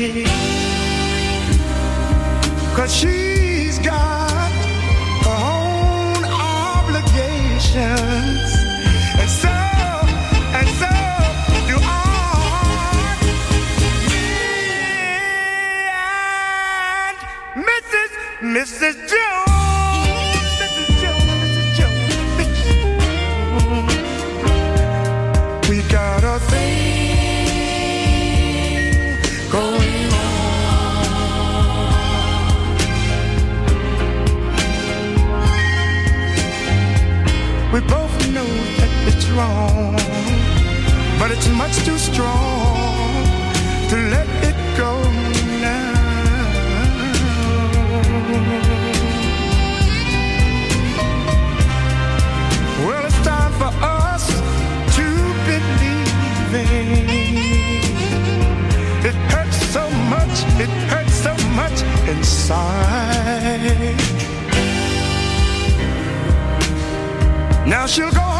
Cause she's got her own obligations. And so, and so do I. Me and Mrs. Mrs. but it's much too strong to let it go now. Well, it's time for us to believe It hurts so much, it hurts so much inside. Now she'll go her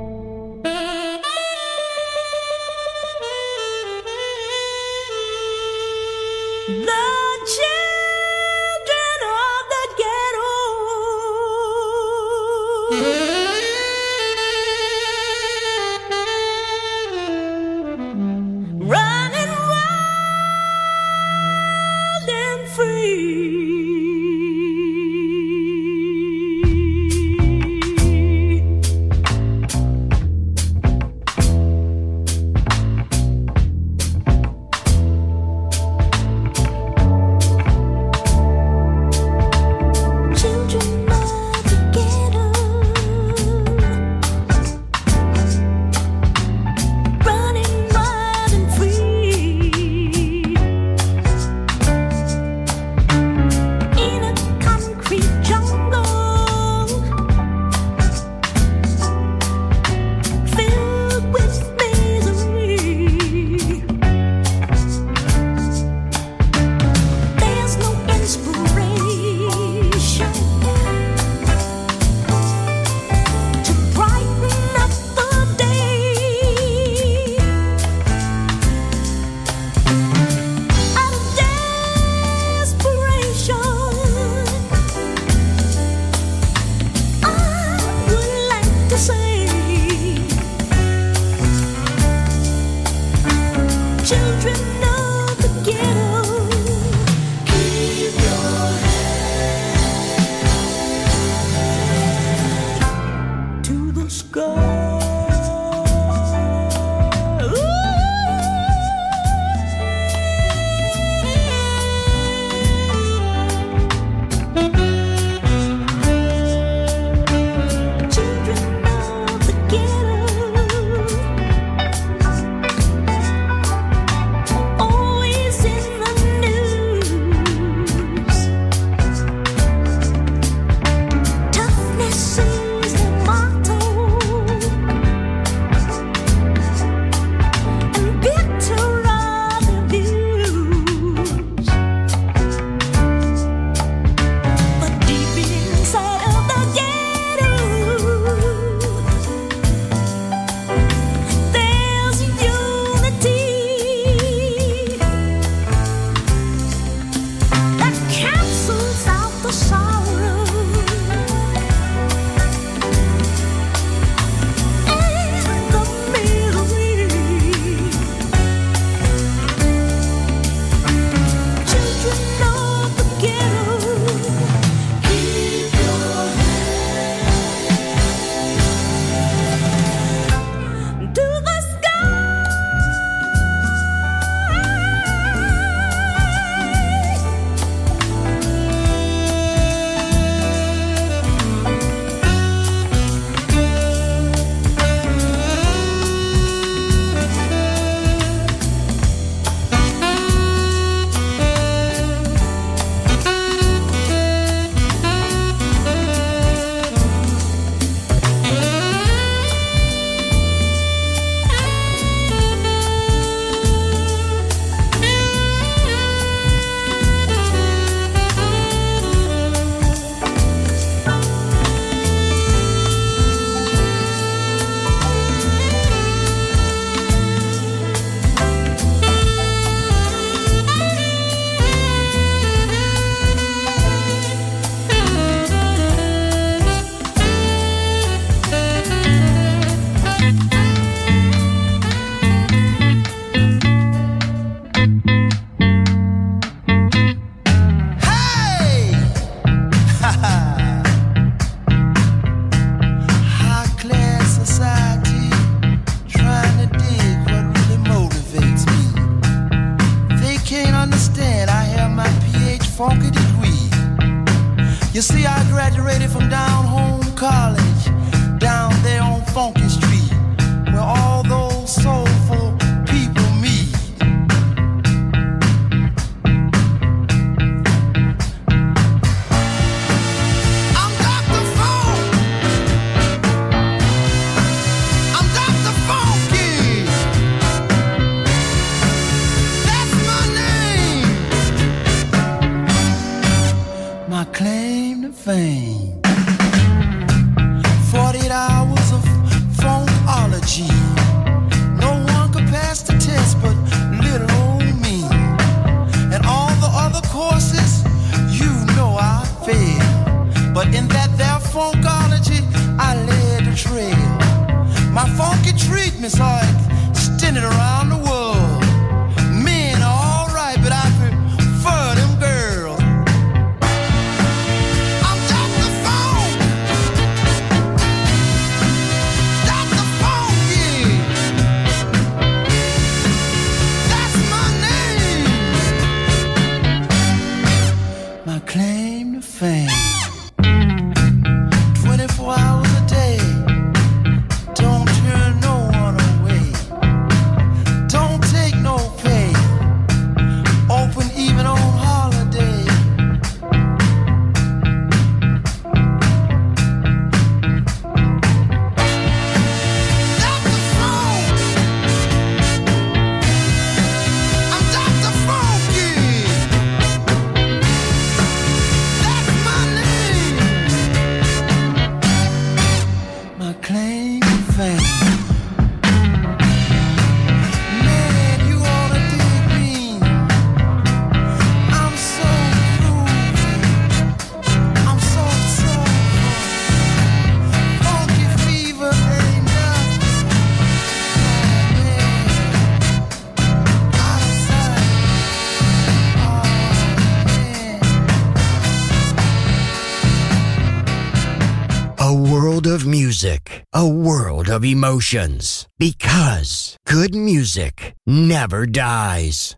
music, a world of emotions. Because good music never dies.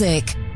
Music.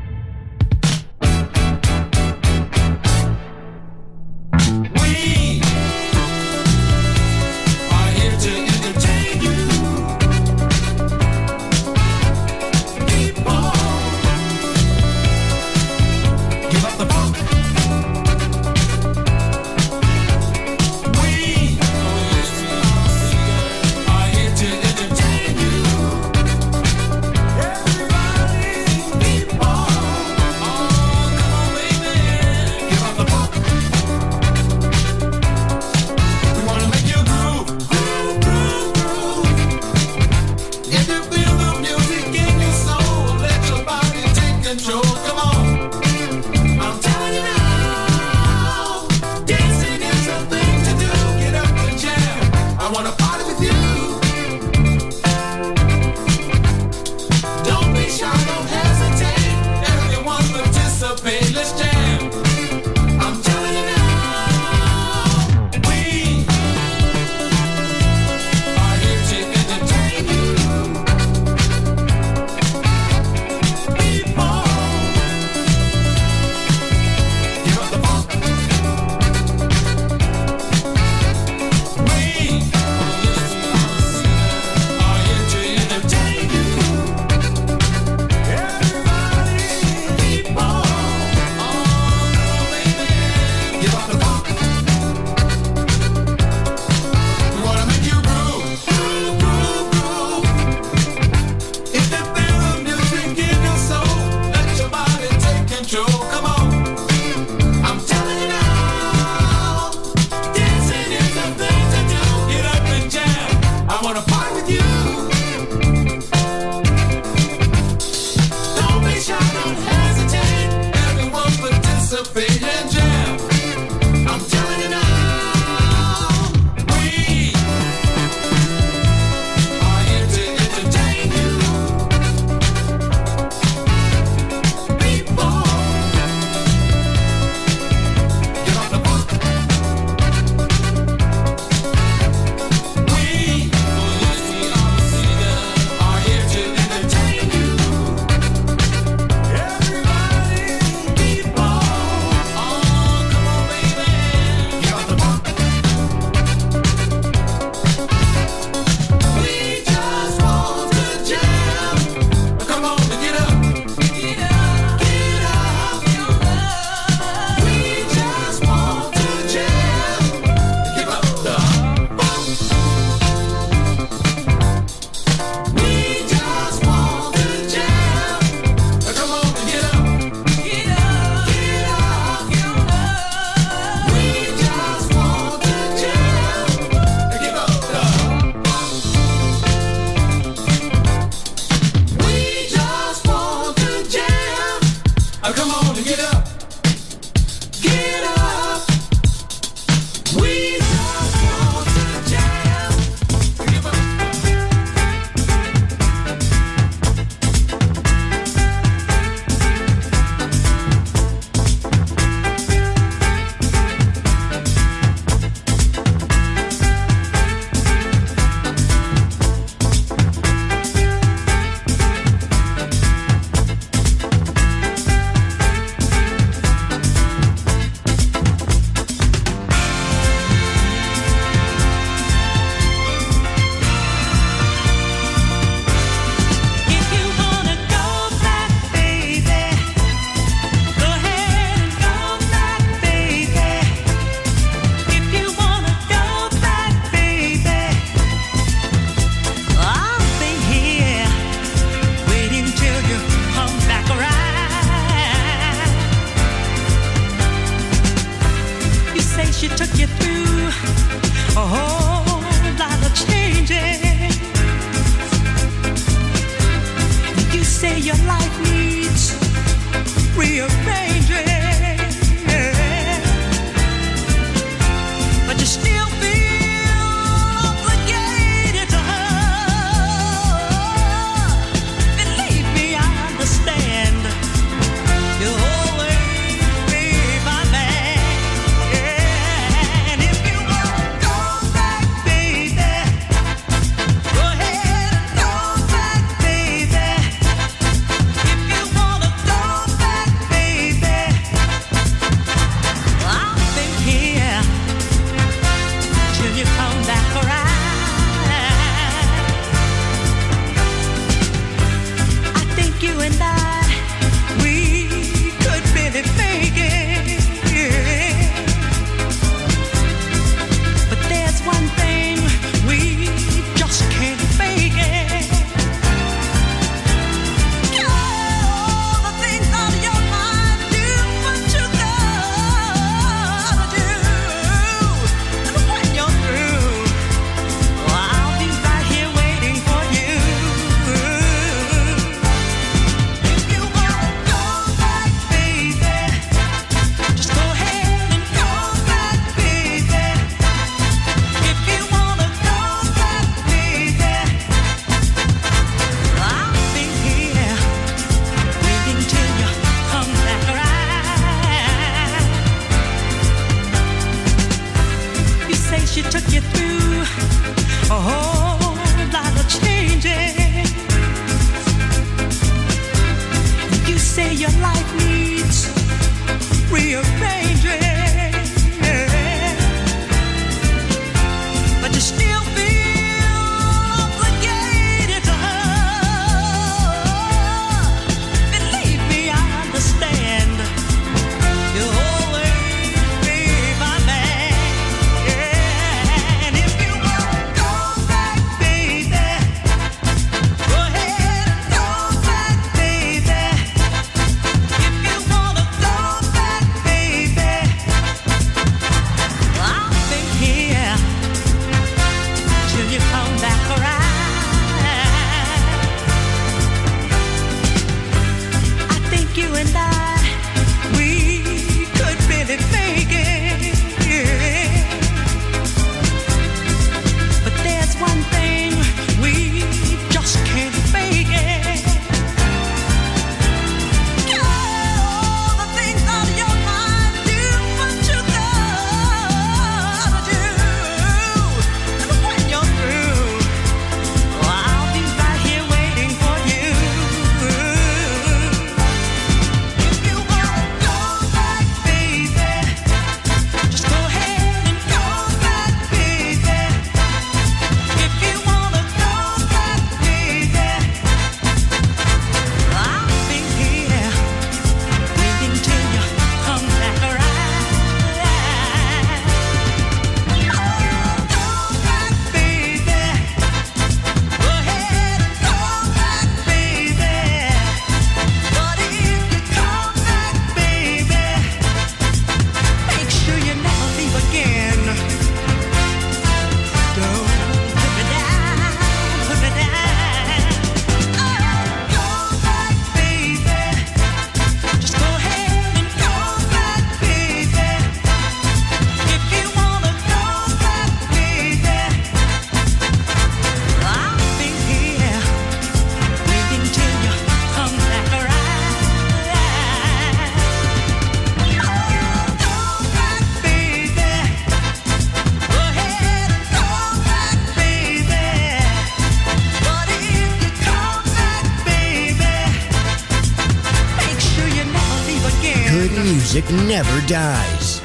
never dies.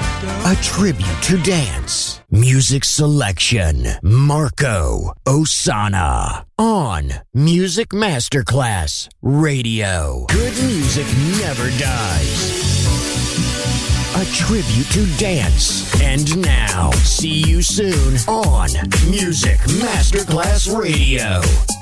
A tribute to dance. Music selection Marco Ossanna on Music Masterclass Radio. Good music never dies. A tribute to dance. And now, see you soon on Music Masterclass Radio.